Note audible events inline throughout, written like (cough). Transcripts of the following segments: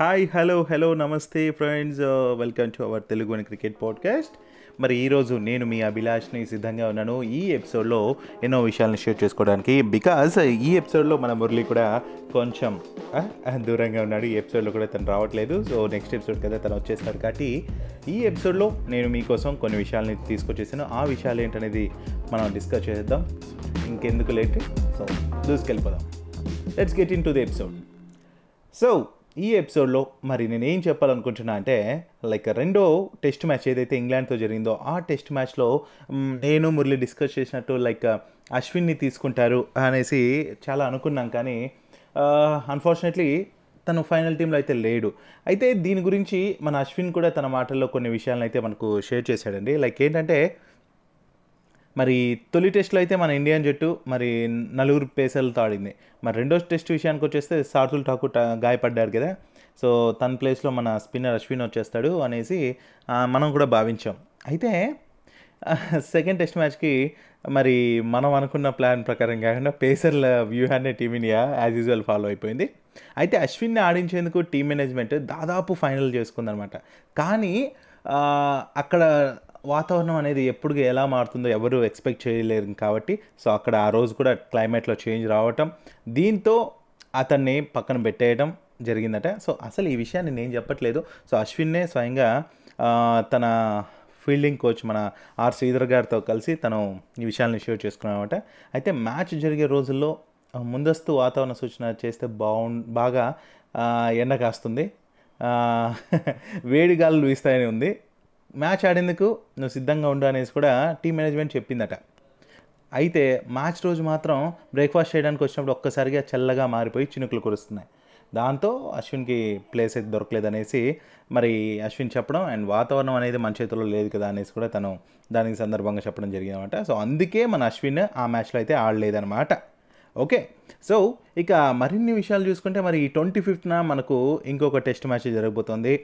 Hi hello hello నమస్తే friends welcome to our Telugu అని cricket podcast మరి ఈరోజు నేను మీ అభిలాష్ని సిద్ధంగా ఉన్నాను ఈ ఎపిసోడ్లో ఎన్నో విషయాలను షేర్ చేసుకోవడానికి బికాజ్ ఈ ఎపిసోడ్లో మన మురళి కూడా కొంచెం దూరంగా ఉన్నాడు. ఈ ఎపిసోడ్లో కూడా తను రావట్లేదు. సో నెక్స్ట్ ఎపిసోడ్ కదా తను వచ్చేస్తాడు కాబట్టి ఈ ఎపిసోడ్లో నేను మీకోసం కొన్ని విషయాలని తీసుకొచ్చేసాను. ఆ విషయాలు ఏంటనేది మనం డిస్కస్ చేద్దాం ఇంకెందుకు late? So దూసుకెళ్ళిపోదాం. Let's get in to the episode so ఈ ఎపిసోడ్లో మరి నేను ఏం చెప్పాలనుకుంటున్నా అంటే లైక్ రెండో టెస్ట్ మ్యాచ్ ఏదైతే ఇంగ్లాండ్తో జరిగిందో ఆ టెస్ట్ మ్యాచ్లో నేను మురళి డిస్కస్ చేసినట్టు లైక్ అశ్విన్ని తీసుకుంటారు అనేసి చాలా అనుకున్నాం కానీ అన్ఫార్చునేట్లీ తను ఫైనల్ టీంలో అయితే లేడు. అయితే దీని గురించి మన అశ్విన్ కూడా తన మాటల్లో కొన్ని విషయాలను అయితే మనకు షేర్ చేశాడండి. లైక్ ఏంటంటే మరి తొలి టెస్ట్లో అయితే మన ఇండియన్ జట్టు మరి నలుగురు పేసర్లతో ఆడింది మరి రెండో టెస్ట్ విషయానికి వచ్చేస్తే సార్థుల్ ఠాకూర్ గాయపడ్డారు గాయపడ్డాడు కదా. సో తన ప్లేస్లో మన స్పిన్నర్ అశ్విన్ వచ్చేస్తాడు అనేసి మనం కూడా భావించాం. అయితే (laughs) సెకండ్ టెస్ట్ మ్యాచ్కి మరి మనం అనుకున్న ప్లాన్ ప్రకారం కాకుండా పేసర్ల వ్యూహాన్ని టీమిండియా యాజ్ యూజువల్ ఫాలో అయిపోయింది. అయితే అశ్విన్ని ఆడించేందుకు టీం మేనేజ్మెంట్ దాదాపు ఫైనల్ చేసుకుందనమాట కానీ అక్కడ వాతావరణం అనేది ఎప్పుడు ఎలా మారుతుందో ఎవరు ఎక్స్పెక్ట్ చేయలేరు కాబట్టి సో అక్కడ ఆ రోజు కూడా క్లైమేట్లో చేంజ్ రావటం దీంతో అతన్ని పక్కన పెట్టేయడం జరిగిందట. సో అసలు ఈ విషయాన్ని నేను చెప్పట్లేదు. సో అశ్విన్నే స్వయంగా తన ఫీల్డింగ్ కోచ్ మన ఆర్ శ్రీధర్ గారితో కలిసి తను ఈ విషయాన్ని షేర్ చేసుకున్నామట అయితే మ్యాచ్ జరిగే రోజుల్లో ముందస్తు వాతావరణ సూచన చేస్తే బాగు బాగా ఎండ కాస్తుంది. (laughs) వేడిగాలు వేడి గాలులు వీస్తాయని ఉంది. మ్యాచ్ ఆడేందుకు నువ్వు సిద్ధంగా ఉండు అనేసి కూడా టీం మేనేజ్మెంట్ చెప్పిందట. అయితే మ్యాచ్ రోజు మాత్రం బ్రేక్ఫాస్ట్ చేయడానికి వచ్చినప్పుడు ఒక్కసారిగా చల్లగా మారిపోయి చినుకులు కురుస్తున్నాయి. దాంతో అశ్విన్కి ప్లేస్ అయితే దొరకలేదు అనేసి మరి అశ్విన్ చెప్పడం అండ్ వాతావరణం అనేది మన చేతుల్లో లేదు కదా అనేసి కూడా తను దానికి సందర్భంగా చెప్పడం జరిగిందనమాట సో అందుకే మన అశ్విన్ ఆ మ్యాచ్లో అయితే ఆడలేదనమాట ఓకే. సో ఇక మరిన్ని విషయాలు చూసుకుంటే మరి ఈ ట్వంటీ ఫిఫ్త్న మనకు ఇంకొక టెస్ట్ మ్యాచ్ జరగబోతోంది.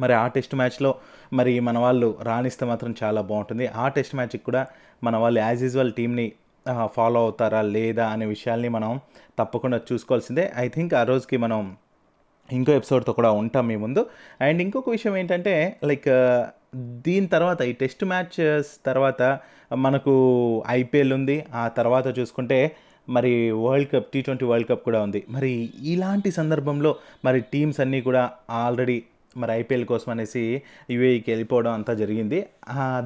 మరి ఆ టెస్ట్ మ్యాచ్లో మరి మన వాళ్ళు రాణిస్తే మాత్రం చాలా బాగుంటుంది. ఆ టెస్ట్ మ్యాచ్కి కూడా మన వాళ్ళు యాజ్ యూజువల్ టీంని ఫాలో అవుతారా లేదా అనే విషయాల్ని మనం తప్పకుండా చూసుకోవాల్సిందే. ఐ థింక్ ఆ రోజుకి మనం ఇంకో ఎపిసోడ్తో కూడా ఉంటాం మీ ముందు. అండ్ ఇంకొక విషయం ఏంటంటే లైక్ దీని తర్వాత ఈ టెస్ట్ మ్యాచెస్ తర్వాత మనకు ఐపీఎల్ ఉంది. ఆ తర్వాత చూసుకుంటే మరి world cup T twenty world cup కూడా ఉంది. మరి ఇలాంటి సందర్భంలో మరి టీమ్స్ అన్నీ కూడా ఆల్రెడీ మరి ఐపీఎల్ కోసం అనేసి యూఏఈకి వెళ్ళిపోవడం అంతా జరిగింది.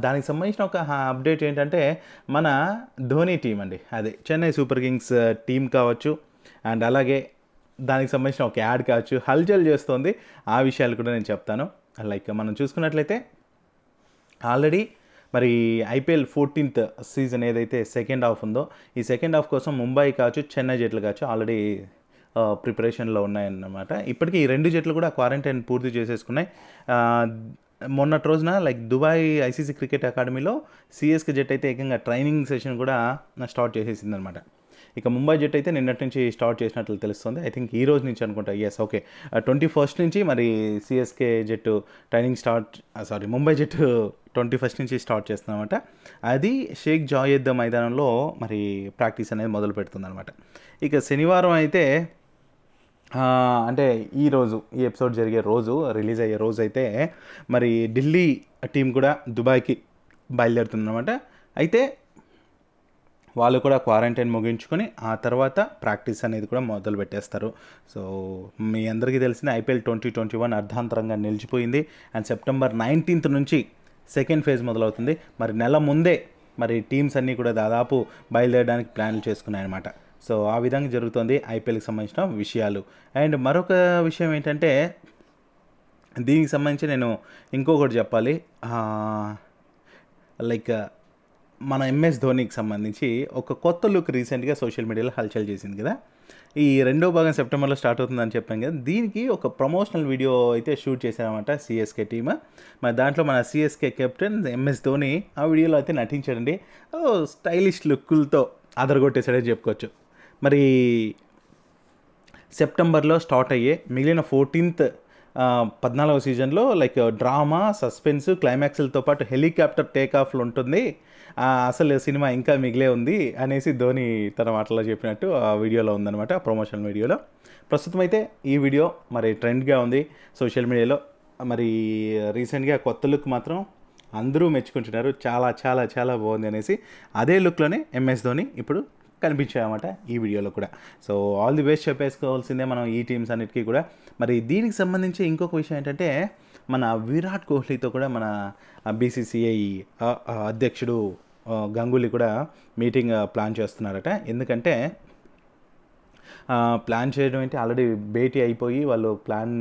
దానికి సంబంధించిన ఒక అప్డేట్ ఏంటంటే మన ధోని టీం అండి. అదే చెన్నై సూపర్ కింగ్స్ టీం కావచ్చు అండ్ అలాగే దానికి సంబంధించిన ఒక యాడ్ కావచ్చు. హల్చల్ చేస్తోంది. ఆ విషయాలు కూడా నేను చెప్తాను. లైక్ మనం చూసుకున్నట్లయితే ఆల్రెడీ మరి ఐపీఎల్ ఫోర్టీన్త్ సీజన్ ఏదైతే సెకండ్ హాఫ్ ఉందో ఈ సెకండ్ హాఫ్ కోసం ముంబై కావచ్చు చెన్నై జట్లు కావచ్చు ఆల్రెడీ ప్రిపరేషన్లో ఉన్నాయన్నమాట. ఇప్పటికీ ఈ రెండు జట్లు కూడా క్వారంటైన్ పూర్తి చేసేసుకున్నాయి. మొన్నటి రోజున లైక్ దుబాయ్ ఐసీసీ క్రికెట్ అకాడమీలో సిఎస్కే జట్ అయితే ఏకంగా ట్రైనింగ్ సెషన్ కూడా స్టార్ట్ చేసేసింది అనమాట ఇక ముంబై జట్ అయితే నిన్నటి నుంచి స్టార్ట్ చేసినట్లు తెలుస్తుంది. ఐ థింక్ ఈ రోజు నుంచి అనుకుంటా. ఎస్ ఓకే ట్వంటీ ఫస్ట్ నుంచి మరి సిఎస్కే జట్టు ట్రైనింగ్ స్టార్ట్ సారీ ముంబై జట్టు ట్వంటీ ఫస్ట్ నుంచి స్టార్ట్ చేస్తుందన్నమాట. అది షేక్ జాయేద్ మైదానంలో మరి ప్రాక్టీస్ అనేది మొదలు పెడుతుంది అనమాట ఇక శనివారం అయితే అంటే ఈ రోజు ఈ ఎపిసోడ్ జరిగే రోజు రిలీజ్ అయ్యే రోజు అయితే మరి ఢిల్లీ టీం కూడా దుబాయ్కి బయలుదేరుతుందన్నమాట. అయితే వాళ్ళు కూడా క్వారంటైన్ ముగించుకొని ఆ తర్వాత ప్రాక్టీస్ అనేది కూడా మొదలు పెట్టేస్తారు. సో మీ అందరికీ తెలిసిన ఐపీఎల్ ట్వంటీ ట్వంటీ వన్ అర్ధాంతరంగా నిలిచిపోయింది. అండ్ సెప్టెంబర్ నైన్టీన్త్ నుంచి సెకండ్ ఫేజ్ మొదలవుతుంది. మరి నెల ముందే మరి టీమ్స్ అన్నీ కూడా దాదాపు బయలుదేరడానికి ప్లాన్లు చేసుకున్నాయన్నమాట. సో ఆ విధంగా జరుగుతుంది ఐపీఎల్కి సంబంధించిన విషయాలు. అండ్ మరొక విషయం ఏంటంటే దీనికి సంబంధించి నేను ఇంకొకటి చెప్పాలి. లైక్ మన ఎంఎస్ ధోనికి సంబంధించి ఒక కొత్త లుక్ రీసెంట్గా సోషల్ మీడియాలో హల్చల్ చేసింది కదా. ఈ రెండో భాగం సెప్టెంబర్లో స్టార్ట్ అవుతుందని చెప్పాను కదా. దీనికి ఒక ప్రమోషనల్ వీడియో అయితే షూట్ చేశారనమాట సిఎస్కే టీమ్. మరి దాంట్లో మన సిఎస్కే కెప్టెన్ ఎంఎస్ ధోని ఆ వీడియోలో అయితే నటించాడండి. స్టైలిష్ లుక్కులతో అదరగొట్టేశాడని చెప్పుకోవచ్చు. మరి సెప్టెంబర్లో స్టార్ట్ అయ్యే మిగిలిన ఫోర్టీన్త్ పద్నాలుగవ సీజన్లో లైక్ డ్రామా సస్పెన్స్ క్లైమాక్స్లతో పాటు హెలికాప్టర్ టేక్ ఆఫ్లు ఉంటుంది అసలు సినిమా ఇంకా మిగిలే ఉంది అనేసి ధోని తన మాటలో చెప్పినట్టు ఆ వీడియోలో ఉందన్నమాట ప్రమోషన్ వీడియోలో. ప్రస్తుతం అయితే ఈ వీడియో మరి ట్రెండ్గా ఉంది సోషల్ మీడియాలో. మరి రీసెంట్గా కొత్త లుక్ మాత్రం అందరూ మెచ్చుకుంటున్నారు. చాలా చాలా చాలా బాగుంది అనేసి అదే లుక్లోనే ఎంఎస్ ధోని ఇప్పుడు కనిపించాయన్నమాట ఈ వీడియోలో కూడా. సో ఆల్ ది బెస్ట్ చెప్పేసుకోవాల్సిందే మనం ఈ టీమ్స్ అన్నిటికీ కూడా. మరి దీనికి సంబంధించి ఇంకొక విషయం ఏంటంటే మన విరాట్ కోహ్లీతో కూడా మన బీసీసీఐ అధ్యక్షుడు గంగూలీ కూడా మీటింగ్ ప్లాన్ చేస్తున్నారట. ఎందుకంటే ప్లాన్ చేయడం ఏంటి? ఆల్రెడీ భేటీ అయిపోయి వాళ్ళు ప్లాన్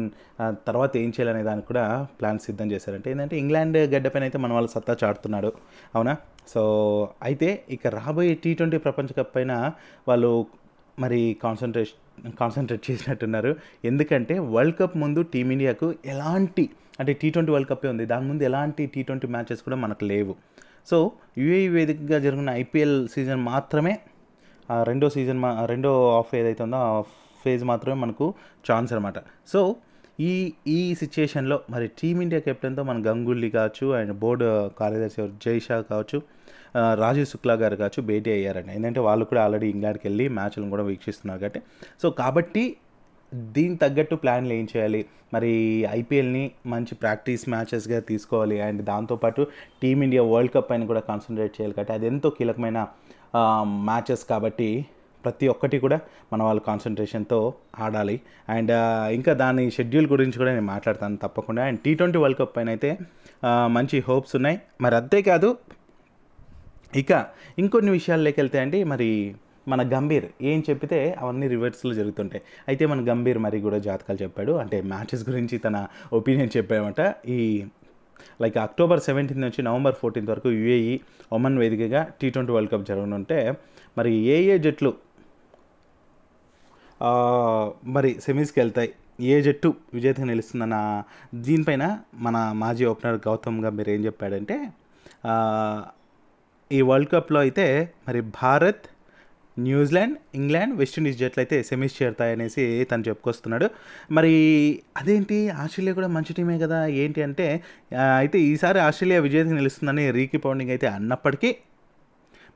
తర్వాత ఏం చేయాలనే దానికి కూడా ప్లాన్ సిద్ధం చేశారంటే. ఏంటంటే ఇంగ్లాండ్ గడ్డపైన అయితే మన వాళ్ళు సత్తా చాటుతున్నాడు. అవునా? సో అయితే ఇక రాబోయే టీ ట్వంటీ ప్రపంచ కప్ పైన వాళ్ళు మరి కాన్సన్ట్రేషన్ కాన్సన్ట్రేట్ చేసినట్టున్నారు. ఎందుకంటే వరల్డ్ కప్ ముందు టీమిండియాకు ఎలాంటి అంటే టీ ట్వంటీ వరల్డ్ కప్పే ఉంది. దాని ముందు ఎలాంటి టీ ట్వంటీ మ్యాచెస్ కూడా మనకు లేవు. సో యుఏఈ వేదికగా జరిగిన ఐపీఎల్ సీజన్ మాత్రమే రెండో సీజన్ మా రెండో ఆఫ్ ఏదైతే ఉందో ఆ ఫేజ్ మాత్రమే మనకు ఛాన్స్ అనమాట సో ఈ ఈ సిచ్యుయేషన్లో మరి టీమిండియా కెప్టెన్తో మన గంగూలీ కావచ్చు అండ్ బోర్డు కార్యదర్శి జైషా జై షా కావచ్చు రాజీవ్ శుక్లా గారు కావచ్చు భేటీ అయ్యారండి. ఎందుకంటే వాళ్ళు కూడా ఆల్రెడీ ఇంగ్లాండ్కి వెళ్ళి మ్యాచ్లను కూడా వీక్షిస్తున్నారు కాబట్టి. సో కాబట్టి దీనికి తగ్గట్టు ప్లాన్లు ఏం చేయాలి? మరి ఐపీఎల్ని మంచి ప్రాక్టీస్ మ్యాచెస్గా తీసుకోవాలి. అండ్ దాంతోపాటు టీమిండియా వరల్డ్ కప్ పైన కూడా కాన్సన్ట్రేట్ చేయాలి. కాబట్టి అది ఎంతో కీలకమైన మ్యాచెస్ కాబట్టి ప్రతి ఒక్కటి కూడా మన వాళ్ళ కాన్సన్ట్రేషన్తో ఆడాలి. అండ్ uh, ఇంకా దాని షెడ్యూల్ గురించి కూడా నేను మాట్లాడతాను తప్పకుండా. And T twenty world cup పైన అయితే మంచి హోప్స్ ఉన్నాయి. మరి అంతేకాదు ఇక ఇంకొన్ని విషయాల్లోకి వెళ్తే అండి మరి మన గంభీర్ ఏం చెప్పితే అవన్నీ రివర్స్లో జరుగుతుంటాయి. అయితే మన గంభీర్ మరి కూడా జాతకాలు చెప్పాడు. అంటే మ్యాచెస్ గురించి తన ఒపీనియన్ చెప్పామట ఈ లైక్ అక్టోబర్ సెవెంటీన్త్ నుంచి నవంబర్ ఫోర్టీన్త్ వరకు యుఏఈ ఒమన్ వేదికగా టీ ట్వంటీ వరల్డ్ కప్ జరగనుంటే మరి ఏ ఏ జట్లు మరి సెమీస్కి వెళ్తాయి. ఏ జట్టు విజేతగా నిలుస్తుందన్న దీనిపైన మన మాజీ ఓపెనర్ గౌతమ్ గంభీర్ ఏం చెప్పాడంటే ఈ వరల్డ్ కప్లో అయితే మరి భారత్ న్యూజిలాండ్ ఇంగ్లాండ్ వెస్టిండీస్ జట్లు అయితే సెమీస్ చేరుతాయనేసి తను చెప్పుకొస్తున్నాడు. మరి అదేంటి? ఆస్ట్రేలియా కూడా మంచి టీమే కదా. ఏంటి అంటే అయితే ఈసారి ఆస్ట్రేలియా విజేతగా నిలుస్తుందని రీకి పౌండింగ్ అయితే అన్నప్పటికీ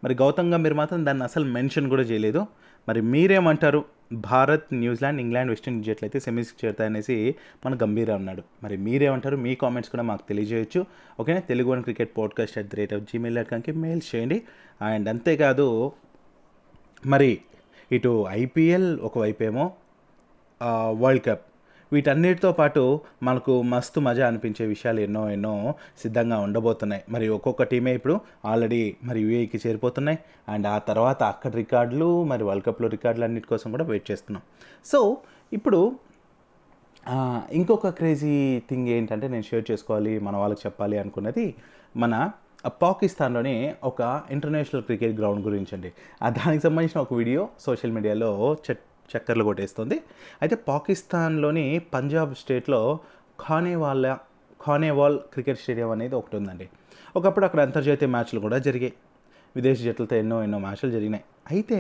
మరి గౌతమ్ గంభీర్ మాత్రం దాన్ని అసలు మెన్షన్ కూడా చేయలేదు. మరి మీరేమంటారు? భారత్ న్యూజిలాండ్ ఇంగ్లాండ్ వెస్టిండీస్ జట్లు అయితే సెమీస్కి చేరుతాయనేసి మన గంభీర అన్నాడు. మరి మీరేమంటారు? మీ కామెంట్స్ కూడా మాకు తెలియజేయచ్చు. ఓకేనా? Telugu one cricket podcast at the rate of Gmail dot కామ్కి చేయండి. అండ్ అంతేకాదు మరి ఇటు ఐపీఎల్ ఒకవైపేమో ఆ, వరల్డ్ కప్ వీటన్నిటితో పాటు మనకు మస్తు మజా అనిపించే విషయాలు ఎన్నో ఎన్నో సిద్ధంగా ఉండబోతున్నాయి. మరి ఒక్కొక్క టీమే ఇప్పుడు ఆల్రెడీ మరి యూఏకి చేరిపోతున్నాయి. అండ్ ఆ తర్వాత అక్కడ రికార్డులు మరి వరల్డ్ కప్లో రికార్డులు అన్నిటి కోసం కూడా వెయిట్ చేస్తున్నాం. సో ఇప్పుడు ఇంకొక క్రేజీ థింగ్ ఏంటంటే నేను షేర్ చేసుకోవాలి మన వాళ్ళకి చెప్పాలి అనుకున్నది మన పాకిస్తాన్లోని ఒక ఇంటర్నేషనల్ క్రికెట్ గ్రౌండ్ గురించి అండి. దానికి సంబంధించిన ఒక వీడియో సోషల్ మీడియాలో చెట్ చక్కర్లు కొట్టేస్తుంది. అయితే పాకిస్తాన్లోని పంజాబ్ స్టేట్లో ఖానేవాల్ ఖానేవాల్ క్రికెట్ స్టేడియం అనేది ఒకటి ఉందండి. ఒకప్పుడు అక్కడ అంతర్జాతీయ మ్యాచ్లు కూడా జరిగాయి. విదేశీ జట్లతో ఎన్నో ఎన్నో మ్యాచ్లు జరిగినాయి. అయితే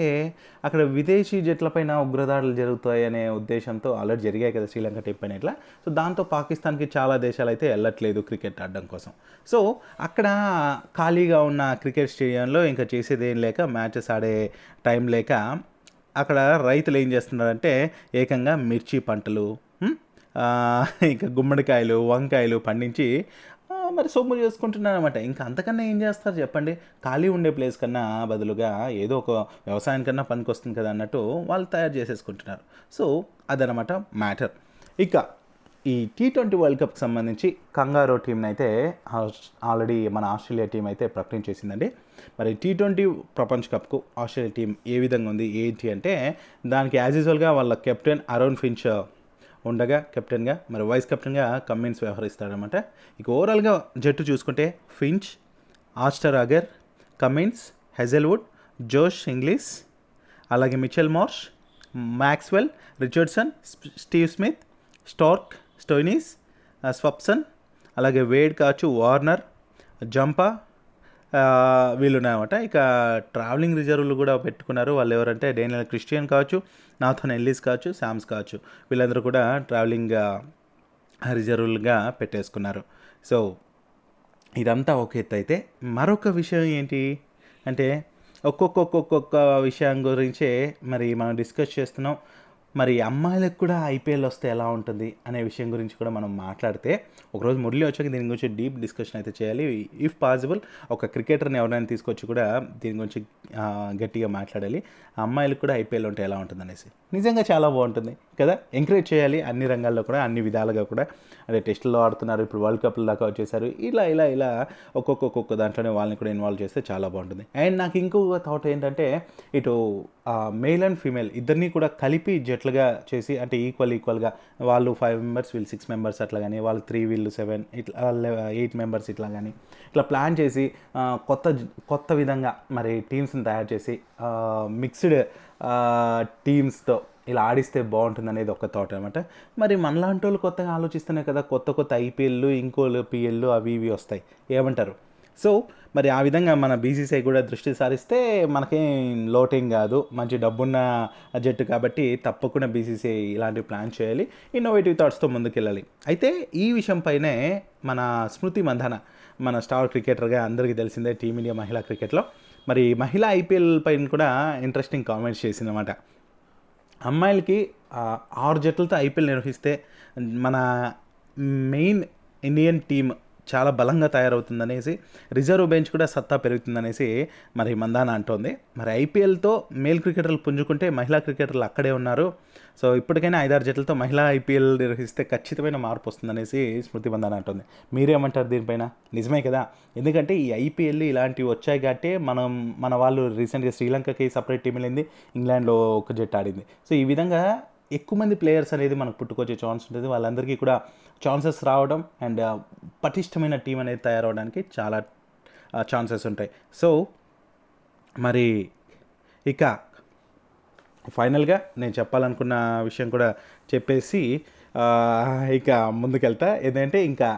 అక్కడ విదేశీ జట్లపైన ఉగ్రదాడులు జరుగుతాయనే ఉద్దేశంతో ఆల్రెడీ జరిగాయి కదా శ్రీలంక టీం పైన ఇట్లా. సో దాంతో పాకిస్తాన్కి చాలా దేశాలు అయితే వెళ్ళట్లేదు క్రికెట్ ఆడడం కోసం. సో అక్కడ ఖాళీగా ఉన్న క్రికెట్ స్టేడియంలో ఇంకా చేసేది ఏం లేక మ్యాచెస్ ఆడే టైం లేక అక్కడ రైతులు ఏం చేస్తున్నారంటే ఏకంగా మిర్చి పంటలు ఇంకా గుమ్మడికాయలు వంకాయలు పండించి మరి సొమ్ము చేసుకుంటున్నారు అనమాట ఇంకా అంతకన్నా ఏం చేస్తారు చెప్పండి? ఖాళీ ఉండే ప్లేస్ కన్నా బదులుగా ఏదో ఒక వ్యవసాయానికన్నా పనికి వస్తుంది కదా అన్నట్టు వాళ్ళు తయారు చేసేసుకుంటున్నారు. సో అదనమాట మ్యాటర్. ఇక ఈ టీ ట్వంటీ వరల్డ్ కప్కి సంబంధించి కంగారో టీంని అయితే ఆల్రెడీ మన ఆస్ట్రేలియా టీం అయితే ప్రకటించేసిందండి మరి టీ ట్వంటీ ప్రపంచ కప్కు ఆస్ట్రేలియా టీం ఏ విధంగా ఉంది ఏంటి అంటే దానికి యాజ్ యూజువల్గా వాళ్ళ కెప్టెన్ అరౌన్ ఫించ్ ఉండగా కెప్టెన్గా మరి వైస్ కెప్టెన్గా కమ్మిన్స్ వ్యవహరిస్తాడనమాట ఇక ఓవరాల్గా జట్టు చూసుకుంటే Finch Ashton Agar Cummins Hazlewood Josh Inglis అలాగే Mitchell Marsh Maxwell Richardson Steve Smith Starc Stoinis Swepson అలాగే వేడ్ కావచ్చు వార్నర్ జంపా వీళ్ళు ఉన్నాయన్నమాట ఇక ట్రావెలింగ్ రిజర్వ్లు కూడా పెట్టుకున్నారు. వాళ్ళు ఎవరంటే డేనియల్ క్రిస్టియన్ కావచ్చు నాథన్ ఎల్లిస్ కావచ్చు శామ్స్ కావచ్చు. వీళ్ళందరూ కూడా ట్రావెలింగ్ రిజర్వులుగా పెట్టేసుకున్నారు. సో ఇదంతా ఒక ఎత్తు అయితే మరొక విషయం ఏంటి అంటే ఒక్కొక్క ఒక్కొక్క విషయం గురించే మరి మనం డిస్కస్ చేస్తున్నాం. మరి అమ్మాయిలకు కూడా ఐపీఎల్ వస్తే ఎలా ఉంటుంది అనే విషయం గురించి కూడా మనం మాట్లాడితే ఒకరోజు మురళి వచ్చాక దీని గురించి డీప్ డిస్కషన్ అయితే చేయాలి. ఇఫ్ పాసిబుల్ ఒక క్రికెటర్ని ఎవరైనా తీసుకొచ్చి కూడా దీని గురించి గట్టిగా మాట్లాడాలి. అమ్మాయిలకు కూడా ఐపీఎల్ ఉంటే ఎలా ఉంటుంది అనేసి నిజంగా చాలా బాగుంటుంది కదా? ఎంకరేజ్ చేయాలి అన్ని రంగాల్లో కూడా అన్ని విధాలుగా కూడా. అంటే టెస్టుల్లో ఆడుతున్నారు ఇప్పుడు వరల్డ్ కప్ల దాకా వచ్చేసారు. ఇలా ఇలా ఇలా ఒక్కొక్క ఒక్కొక్క దాంట్లోనే వాళ్ళని కూడా ఇన్వాల్వ్ చేస్తే చాలా బాగుంటుంది. అండ్ నాకు ఇంకొక థాట్ ఏంటంటే ఇటు మేల్ అండ్ ఫీమేల్ ఇద్దరిని కూడా కలిపి జట్లుగా చేసి అంటే ఈక్వల్ ఈక్వల్గా వాళ్ళు ఫైవ్ మెంబర్స్ వీళ్ళు సిక్స్ మెంబర్స్ అట్లా కానీ వాళ్ళు త్రీ వీళ్ళు సెవెన్ ఇట్లా ఎయిట్ మెంబర్స్ ఇట్లా కానీ ఇట్లా ప్లాన్ చేసి కొత్త కొత్త విధంగా మరి టీమ్స్ని తయారు చేసి మిక్స్డ్ టీమ్స్తో ఇలా ఆడిస్తే బాగుంటుంది అనేది ఒక థాట్ అనమాట మరి మనలాంటి వాళ్ళు కొత్తగా ఆలోచిస్తేనే కదా కొత్త కొత్త ఐపీఎల్లు ఇంకోళ్ళు పిఎల్లు అవి ఇవి వస్తాయి. ఏమంటారు? సో మరి ఆ విధంగా మన బీసీసీఐ కూడా దృష్టి సారిస్తే మనకేం లోటేం కాదు. మంచి డబ్బున్న జట్టు కాబట్టి తప్పకుండా బీసీసీఐ ఇలాంటి ప్లాన్ చేయాలి. ఇన్నోవేటివ్ థాట్స్తో ముందుకెళ్ళాలి. అయితే ఈ విషయం పైనే మన స్మృతి మంధన మన స్టార్ క్రికెటర్గా అందరికీ తెలిసిందే టీమిండియా మహిళా క్రికెట్లో. మరి మహిళా ఐపీఎల్ పైన కూడా ఇంట్రెస్టింగ్ కామెంట్స్ చేసిందన్నమాట. అమ్మాయిలకి ఆరు జట్లతో ఐపీఎల్ నిర్వహిస్తే మన మెయిన్ ఇండియన్ టీం చాలా బలంగా తయారవుతుందనేసి రిజర్వ్ బెంచ్ కూడా సత్తా పెరుగుతుందనేసి మరి మందాన అంటోంది. మరి ఐపీఎల్తో మేల్ క్రికెటర్లు పుంజుకుంటే మహిళా క్రికెటర్లు అక్కడే ఉన్నారు. సో ఇప్పటికైనా ఐదారు జట్లతో మహిళా ఐపీఎల్ నిర్వహిస్తే ఖచ్చితమైన మార్పు వస్తుందనేసి స్మృతి మందాన అంటుంది. మీరేమంటారు దీనిపైన? నిజమే కదా? ఎందుకంటే ఈ ఐపీఎల్ ఇలాంటివి వచ్చాయి కాబట్టి మనం మన వాళ్ళు రీసెంట్గా శ్రీలంకకి సపరేట్ టీం వెళ్ళింది ఇంగ్లాండ్లో ఒక జట్టు ఆడింది. సో ఈ విధంగా ఎక్కువ మంది ప్లేయర్స్ అనేది మనకు పుట్టుకొచ్చే ఛాన్స్ ఉంటుంది. వాళ్ళందరికీ కూడా ఛాన్సెస్ రావడం అండ్ పటిష్టమైన టీం అనేది తయారవడానికి చాలా ఛాన్సెస్ ఉంటాయి. సో మరి ఇక ఫైనల్గా నేను చెప్పాలనుకున్న విషయం కూడా చెప్పేసి ఇక ముందుకెళ్తా. ఏంటంటే ఇంకా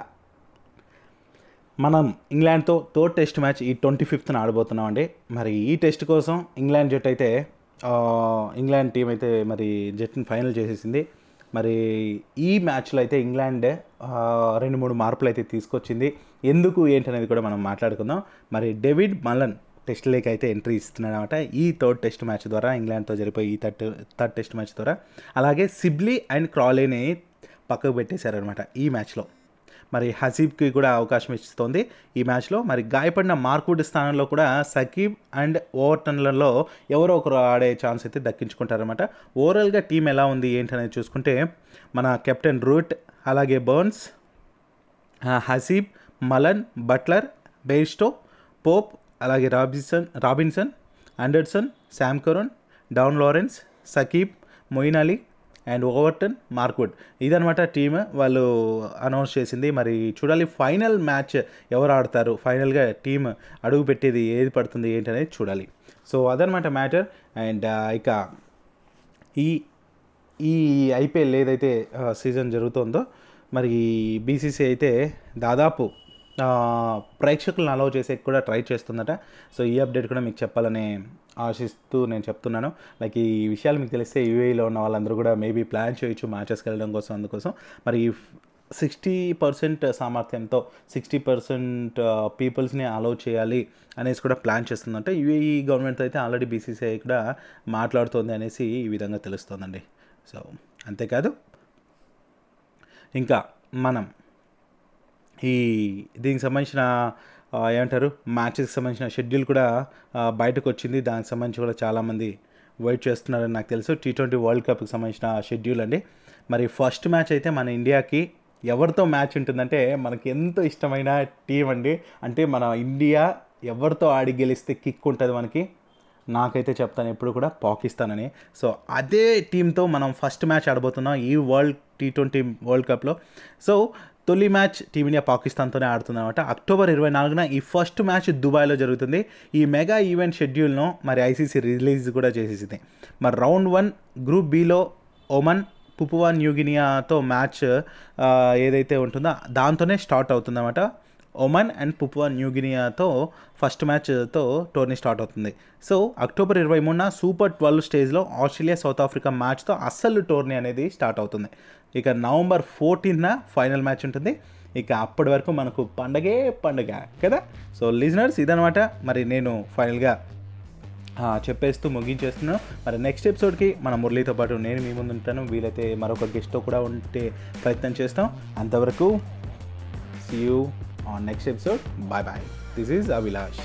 మనం ఇంగ్లాండ్తో థర్డ్ టెస్ట్ మ్యాచ్ ఈ ట్వంటీ ఫిఫ్త్న ఆడబోతున్నామండి. మరి ఈ టెస్ట్ కోసం ఇంగ్లాండ్ జట్టు అయితే ఇంగ్లాండ్ టీం అయితే మరి జట్టుని ఫైనల్ చేసేసింది. మరి ఈ మ్యాచ్లో అయితే ఇంగ్లాండ్ రెండు మూడు మార్పులు అయితే తీసుకొచ్చింది. ఎందుకు ఏంటనేది కూడా మనం మాట్లాడుకుందాం. మరి డేవిడ్ మలన్ టెస్ట్లోకి అయితే ఎంట్రీ ఇస్తున్నాడు అనమాట ఈ థర్డ్ టెస్ట్ మ్యాచ్ ద్వారా ఇంగ్లాండ్తో జరిపోయి ఈ థర్డ్ థర్డ్ టెస్ట్ మ్యాచ్ ద్వారా. అలాగే సిబ్లీ అండ్ క్రాలీని పక్కకు పెట్టేశారనమాట ఈ మ్యాచ్లో. మరి హసీబ్కి కూడా అవకాశం ఇస్తోంది. ఈ మ్యాచ్లో మరి గాయపడిన మార్కుడ్ స్థానంలో కూడా సకీబ్ అండ్ ఓవర్టన్లలో ఎవరో ఒకరు ఆడే ఛాన్స్ అయితే దక్కించుకుంటారనమాట ఓవరాల్గా టీం ఎలా ఉంది ఏంటనేది చూసుకుంటే మన కెప్టెన్ రూట్ అలాగే Burns Haseeb Malan Buttler Bairstow Pope అలాగే Robinson Robinson Anderson Sam Curran Dan Lawrence Saqib Moeen Ali and Overton Mark Wood ఇదనమాట టీమ్. వాళ్ళు అనౌన్స్ చేసింది. మరి చూడాలి ఫైనల్ మ్యాచ్ ఎవరు ఆడతారు? ఫైనల్గా టీం అడుగు పెట్టేది ఏది పడుతుంది ఏంటి అనేది చూడాలి. సో అదనమాట మ్యాటర్. అండ్ ఇక ఈ ఈ ఐపీఎల్ ఏదైతే సీజన్ జరుగుతుందో మరి బీసీసీ అయితే దాదాపు ప్రేక్షకులను అలౌ చేసే కూడా ట్రై చేస్తుందట. సో ఈ అప్డేట్ కూడా మీకు చెప్పాలనే ఆశిస్తూ నేను చెప్తున్నాను. లైక్ ఈ విషయాలు మీకు తెలిస్తే యూఏఈలో ఉన్న వాళ్ళందరూ కూడా మేబీ ప్లాన్ చేయొచ్చు మ్యాచెస్కి వెళ్ళడం కోసం అందుకోసం. మరి సిక్స్టీ పర్సెంట్ సామర్థ్యంతో సిక్స్టీ పర్సెంట్ పీపుల్స్ని అలౌ చేయాలి అనేసి కూడా ప్లాన్ చేస్తుందంటే యూఏఈ గవర్నమెంట్ అయితే ఆల్రెడీ బీసీసీఐ కూడా మాట్లాడుతోంది అనేసి ఈ విధంగా తెలుస్తోందండి. సో అంతేకాదు ఇంకా మనం ఈ దీనికి సంబంధించిన ఏమంటారు? మ్యాచెస్కి సంబంధించిన షెడ్యూల్ కూడా బయటకు వచ్చింది దానికి సంబంధించి కూడా చాలామంది వెయిట్ చేస్తున్నారని నాకు తెలుసు. టీ ట్వంటీ వరల్డ్ కప్కి సంబంధించిన షెడ్యూల్ అండి. మరి ఫస్ట్ మ్యాచ్ అయితే మన ఇండియాకి ఎవరితో మ్యాచ్ ఉంటుందంటే మనకి ఎంతో ఇష్టమైన టీం అండి. అంటే మన ఇండియా ఎవరితో ఆడి గెలిస్తే కిక్ ఉంటుంది మనకి? నాకైతే చెప్తాను ఎప్పుడు కూడా పాకిస్తాన్ అని సో అదే టీంతో మనం ఫస్ట్ మ్యాచ్ ఆడబోతున్నాం ఈ వరల్డ్ టీ ట్వంటీ వరల్డ్ కప్లో సో తొలి మ్యాచ్ టీమిండియా పాకిస్తాన్తోనే ఆడుతుందన్నమాట. అక్టోబర్ ఇరవై నాలుగున ఈ ఫస్ట్ మ్యాచ్ దుబాయ్లో జరుగుతుంది. ఈ మెగా ఈవెంట్ షెడ్యూల్ను మరి ఐసీసీ రిలీజ్ కూడా చేసేసింది. మరి రౌండ్ వన్ గ్రూప్ బిలో ఒమన్ పుపువా న్యూగినియాతో మ్యాచ్ ఏదైతే ఉంటుందో దాంతోనే స్టార్ట్ అవుతుందన్నమాట. ఒమన్ అండ్ పుపువా న్యూగినియాతో ఫస్ట్ మ్యాచ్తో టోర్నీ స్టార్ట్ అవుతుంది. సో అక్టోబర్ ఇరవై మూడున సూపర్ ట్వెల్వ్ స్టేజ్లో ఆస్ట్రేలియా సౌత్ ఆఫ్రికా మ్యాచ్తో అస్సలు టోర్నీ అనేది స్టార్ట్ అవుతుంది. ఇక నవంబర్ ఫోర్టీన్న ఫైనల్ మ్యాచ్ ఉంటుంది. ఇక అప్పటి వరకు మనకు పండగే పండగ కదా? సో లిజనర్స్ ఇదనమాట మరి నేను ఫైనల్గా చెప్పేస్తూ ముగించేస్తున్నాను మరి నెక్స్ట్ ఎపిసోడ్కి మన మురళితో పాటు నేను మీ ముందు ఉంటాను. వీలైతే మరొక గెస్ట్తో కూడా ఉంటే ప్రయత్నం చేస్తాం. అంతవరకు see you on next episode bye bye this is Abhilash